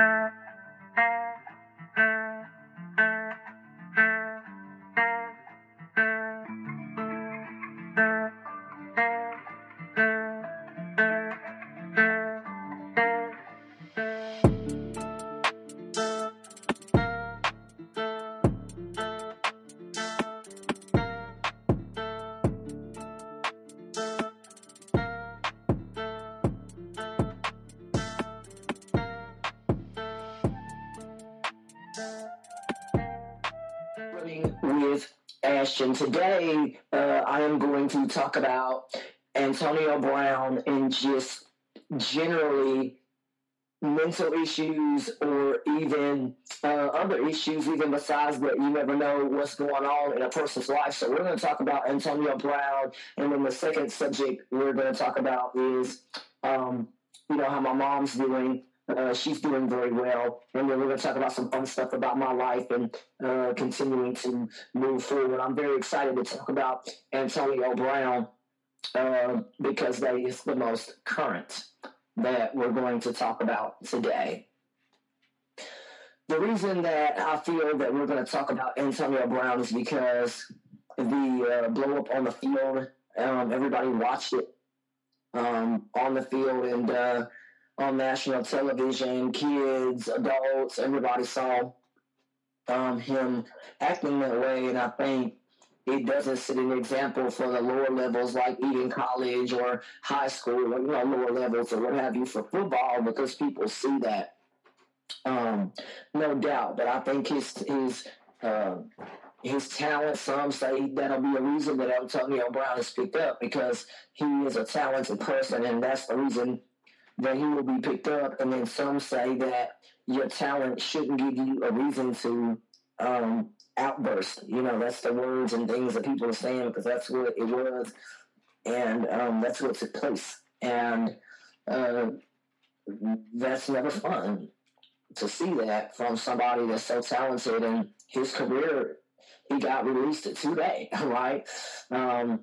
with Ashton. Today, uh, I am going to talk about Antonio Brown and just generally mental issues or even uh, other issues, even besides that you never know what's going on in a person's life. So we're going to talk about Antonio Brown, and then the second subject we're going to talk about is, um, you know, how my mom's doing. Uh, she's doing very well, and then we're going to talk about some fun stuff about my life and uh, continuing to move forward. And I'm very excited to talk about Antonio Brown uh, because that is the most current that we're going to talk about today. The reason that I feel that we're going to talk about Antonio Brown is because the uh, blow up on the field, um, everybody watched it um, on the field and uh, on national television. Kids, adults, everybody saw um, him acting that way, and I think it doesn't set an example for the lower levels like Eton College or high school or you know lower levels or what have you for football because people see that. Um, no doubt, but I think his his uh, his talent. Some say that'll be a reason that Antonio Brown is picked up because he is a talented person, and that's the reason that he will be picked up. And then some say that your talent shouldn't give you a reason to um, outburst. You know, that's the words and things that people are saying because that's what it was, and um, that's what took place. And uh, that's never fun to see that from somebody that's so talented and his career. He got released today, right? Um,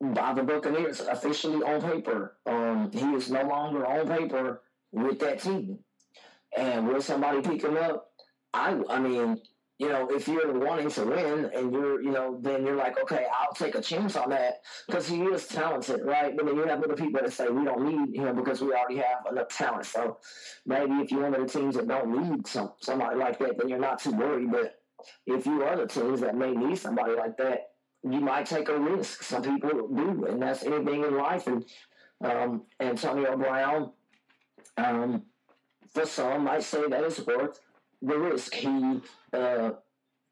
by the Buccaneers officially on paper. Um, he is no longer on paper with that team. And will somebody pick him up? I, I mean, you know, if you're wanting to win and you're, you know, then you're like, okay, I'll take a chance on that because he is talented, right? But then you have other people that say we don't need him because we already have enough talent. So maybe if you're one of the teams that don't need some somebody like that, then you're not too worried. But if you are the teams that may need somebody like that, you might take a risk. Some people do, and that's anything in life. And um, Antonio Brown, um, for some, might say that it's worth the risk. He uh,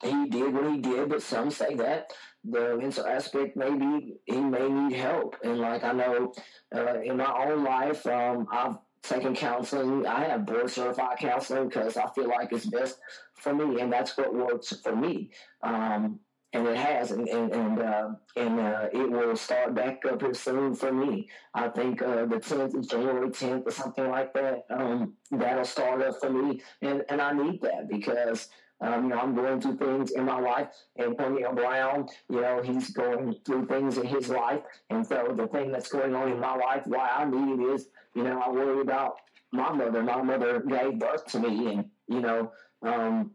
he did what he did, but some say that the mental aspect maybe he may need help. And like I know uh, in my own life, um, I've taken counseling. I have board certified counseling because I feel like it's best for me, and that's what works for me. Um, and it has, and and and, uh, and uh, it will start back up here soon for me. I think uh, the tenth January tenth or something like that. Um, that'll start up for me, and and I need that because. Um, you know, I'm going through things in my life. Antonio Brown, you know, he's going through things in his life. And so the thing that's going on in my life, why I need it is, you know, I worry about my mother. My mother gave birth to me. And, you know, um,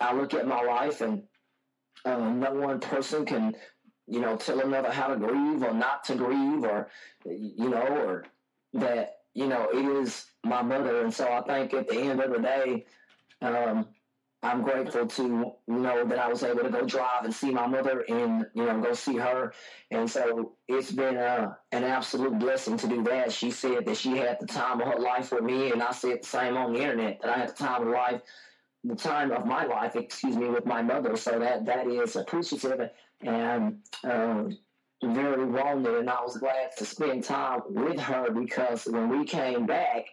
I look at my life and um, no one person can, you know, tell another how to grieve or not to grieve, or you know, or that you know it is my mother. And so I think at the end of the day, um, I'm grateful to know that I was able to go drive and see my mother and you know go see her. And so it's been uh, an absolute blessing to do that. She said that she had the time of her life with me, and I said the same on the internet that I had the time of life the time of my life, excuse me, with my mother. So that that is appreciative and um, very wanted. And I was glad to spend time with her because when we came back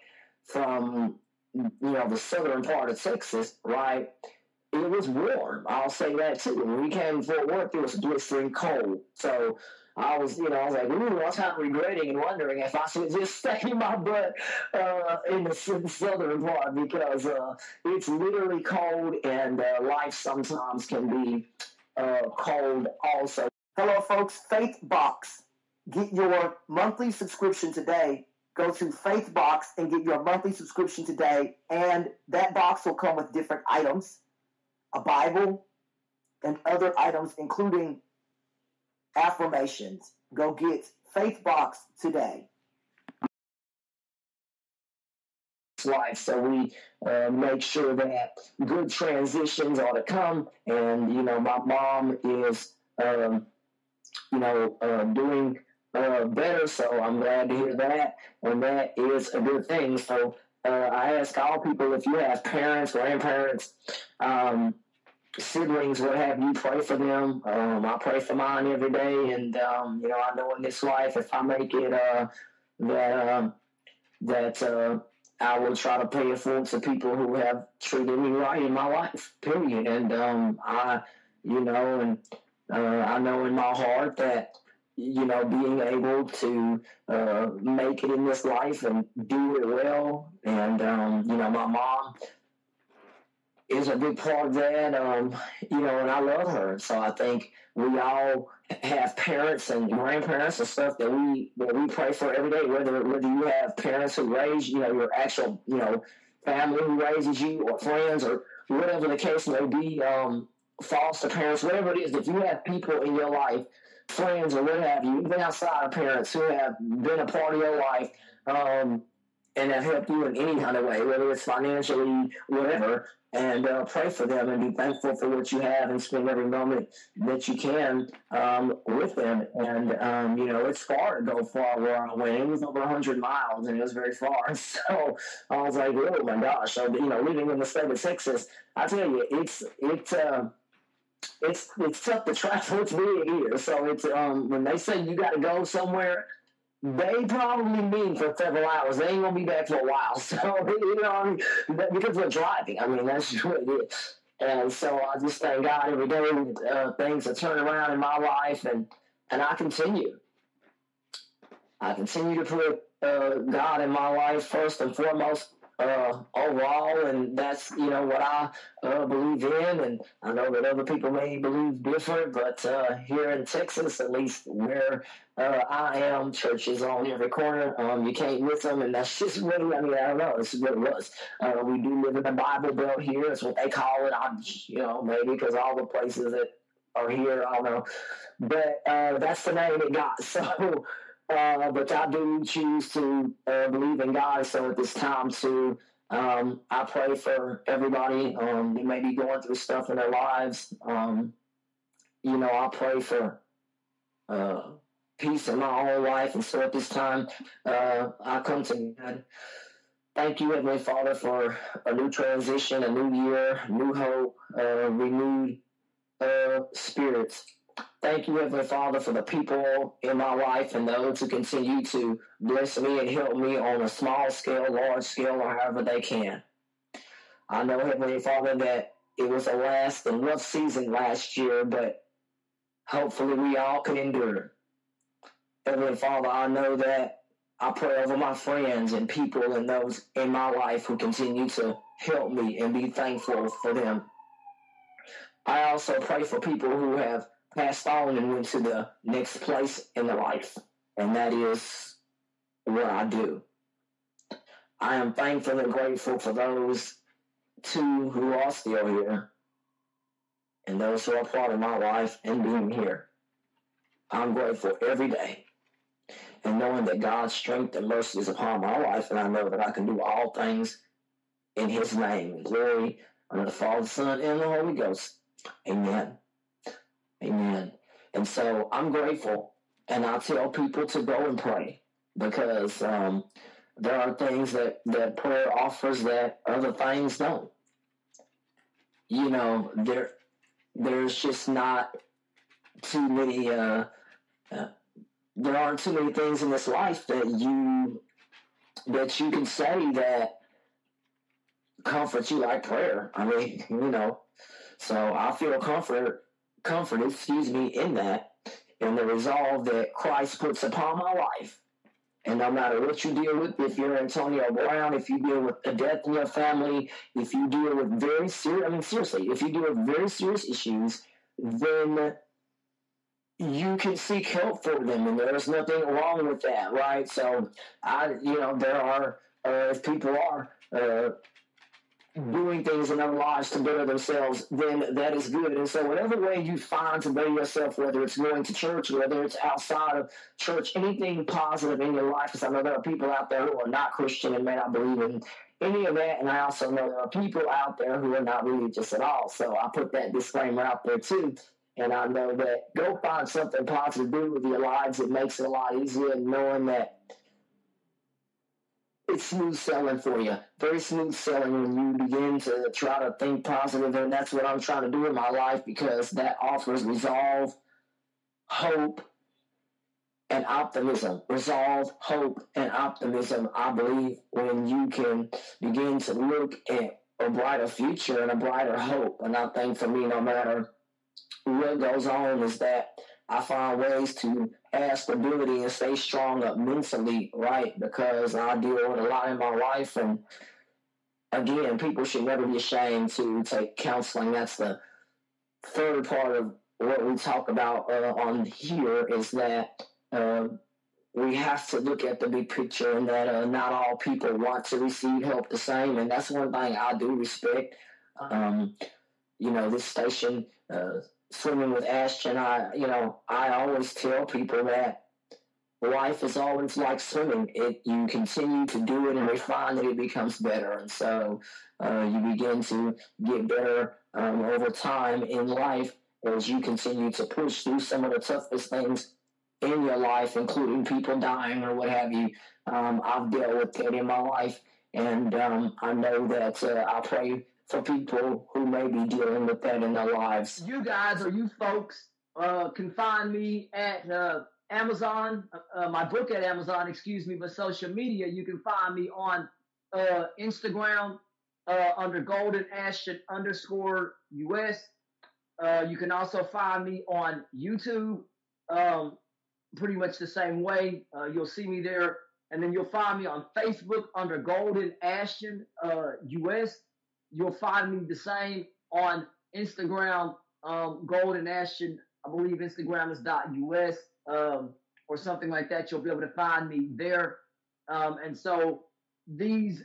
from you know the southern part of Texas, right, it was warm. I'll say that too. When we came for work, it was blistering cold. So I was, you know, I was like, ooh, kind of regretting and wondering if I should just stay my butt uh, in the southern part because uh, it's literally cold and uh, life sometimes can be uh, cold also. Hello, folks. Faith Box. Get your monthly subscription today go to FaithBox and get your monthly subscription today. And that box will come with different items, a Bible, and other items, including affirmations. Go get Faith Box today. life. So we uh, make sure that good transitions are to come. And, you know, my mom is, um, you know, uh, doing uh, better. So I'm glad to hear that. And that is a good thing. So uh, I ask all people if you have parents, grandparents, um, siblings, what have you, pray for them. Um, I pray for mine every day. And, um, you know, I know in this life, if I make it, uh, that, um, that, uh, I will try to pay it forward to people who have treated me right in my life, period. And um, I, you know, and uh, I know in my heart that, you know, being able to uh, make it in this life and do it well. And, um, you know, my mom is a big part of that, um, you know, and I love her. So I think we all have parents and grandparents and stuff that we that we pray for every day. Whether whether you have parents who raise you know your actual you know family who raises you or friends or whatever the case may be, um, foster parents, whatever it is. If you have people in your life, friends or what have you, even outside of parents who have been a part of your life. Um, and have helped you in any kind of way, whether it's financially, whatever, and uh, pray for them and be thankful for what you have and spend every moment that you can um, with them. And, um, you know, it's far to go far where I went. It was over 100 miles and it was very far. So I was like, oh my gosh. So, you know, living in the state of Texas, I tell you, it's, it's, uh, it's it's tough to travel to be here. So it's um when they say you got to go somewhere, they probably mean for several hours. They ain't gonna be back for a while. So you know, I mean, because we're driving. I mean, that's just what it is. And so I just thank God every day uh, things are turning around in my life, and and I continue. I continue to put uh, God in my life first and foremost uh, overall, and that's you know what I uh, believe in, and I know that other people may believe different, but uh, here in Texas, at least where uh, I am, churches on every corner. Um, you can't miss them, and that's just really I mean I don't know, it's what it was. Uh, we do live in the Bible Belt here, it's what they call it. I you know maybe because all the places that are here, I don't know, but uh, that's the name it got. So. Uh, but I do choose to uh, believe in God. So at this time, too, um, I pray for everybody um, who may be going through stuff in their lives. Um, you know, I pray for uh, peace in my own life. And so at this time, uh, I come to God. Thank you, Heavenly Father, for a new transition, a new year, new hope, uh, renewed uh, spirits. Thank you, Heavenly Father, for the people in my life and those who continue to bless me and help me on a small scale, large scale, or however they can. I know, Heavenly Father, that it was a last and rough season last year, but hopefully we all can endure. Heavenly Father, I know that I pray over my friends and people and those in my life who continue to help me and be thankful for them. I also pray for people who have passed on and went to the next place in life, and that is what I do. I am thankful and grateful for those two who are still here and those who are part of my life and being here. I'm grateful every day and knowing that God's strength and mercy is upon my life, and I know that I can do all things in His name. Glory unto the Father, Son, and the Holy Ghost. Amen. Amen. And so I'm grateful, and I tell people to go and pray because um, there are things that, that prayer offers that other things don't. You know, there there's just not too many. Uh, uh, there aren't too many things in this life that you that you can say that comfort you like prayer. I mean, you know, so I feel comfort comforted, excuse me, in that, in the resolve that Christ puts upon my life. And no matter what you deal with, if you're Antonio Brown, if you deal with a death in your family, if you deal with very serious, I mean, seriously, if you deal with very serious issues, then you can seek help for them, and there's nothing wrong with that, right? So, I, you know, there are uh, if people are uh, doing things in their lives to better themselves, then that is good. And so, whatever way you find to better yourself, whether it's going to church, whether it's outside of church, anything positive in your life, because I know there are people out there who are not Christian and may not believe in any of that. And I also know there are people out there who are not religious at all. So, I put that disclaimer out there too. And I know that go find something positive to do with your lives. It makes it a lot easier knowing that it's smooth selling for you. Very smooth selling when you begin to try to think positive, and that's what I'm trying to do in my life because that offers resolve, hope, and optimism. Resolve, hope, and optimism. I believe when you can begin to look at a brighter future and a brighter hope. And I think for me, no matter what goes on, is that I find ways to have stability and stay strong up mentally, right? Because I deal with a lot in my life. And again, people should never be ashamed to take counseling. That's the third part of what we talk about uh, on here is that uh, we have to look at the big picture and that uh, not all people want to receive help the same. And that's one thing I do respect. Um, you know, this station uh, swimming with Ashton, I you know I always tell people that life is always like swimming. It you continue to do it and refine it, it becomes better, and so uh, you begin to get better um, over time in life as you continue to push through some of the toughest things in your life, including people dying or what have you. Um, I've dealt with that in my life, and um, I know that uh, I pray for people who may be dealing with that in their lives. You guys or you folks uh, can find me at uh, Amazon, uh, uh, my book at Amazon, excuse me, but social media, you can find me on uh, Instagram uh, under Golden Ashton underscore US. you can also find me on YouTube, um, pretty much the same way. you'll see me there. And then you'll find me on Facebook under Golden Ashton US. You'll find me the same on Instagram, um, Golden Ashton. I believe Instagram is .us um, or something like that. You'll be able to find me there. Um, and so these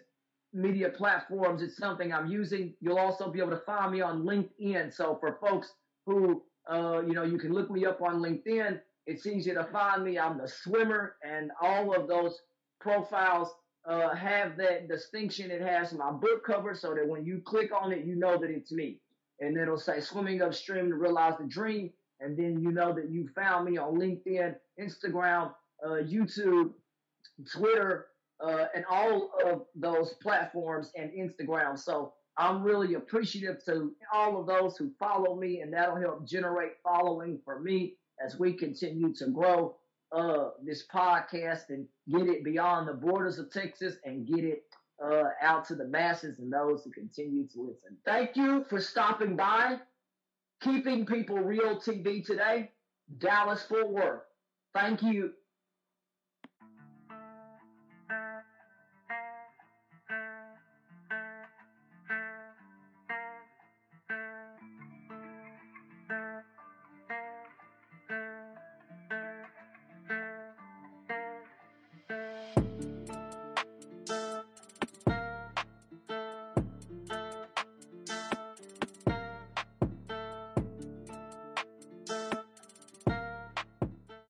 media platforms, it's something I'm using. You'll also be able to find me on LinkedIn. So for folks who, uh, you know, you can look me up on LinkedIn. It's easy to find me. I'm the swimmer, and all of those profiles uh, have that distinction it has my book cover so that when you click on it, you know that it's me. And it'll say swimming upstream to realize the dream. And then you know that you found me on LinkedIn, Instagram, uh, YouTube, Twitter, uh, and all of those platforms and Instagram. So I'm really appreciative to all of those who follow me, and that'll help generate following for me as we continue to grow uh, this podcast and get it beyond the borders of Texas and get it uh, out to the masses and those who continue to listen. Thank you for stopping by. Keeping People Real TV today, Dallas Fort Worth. Thank you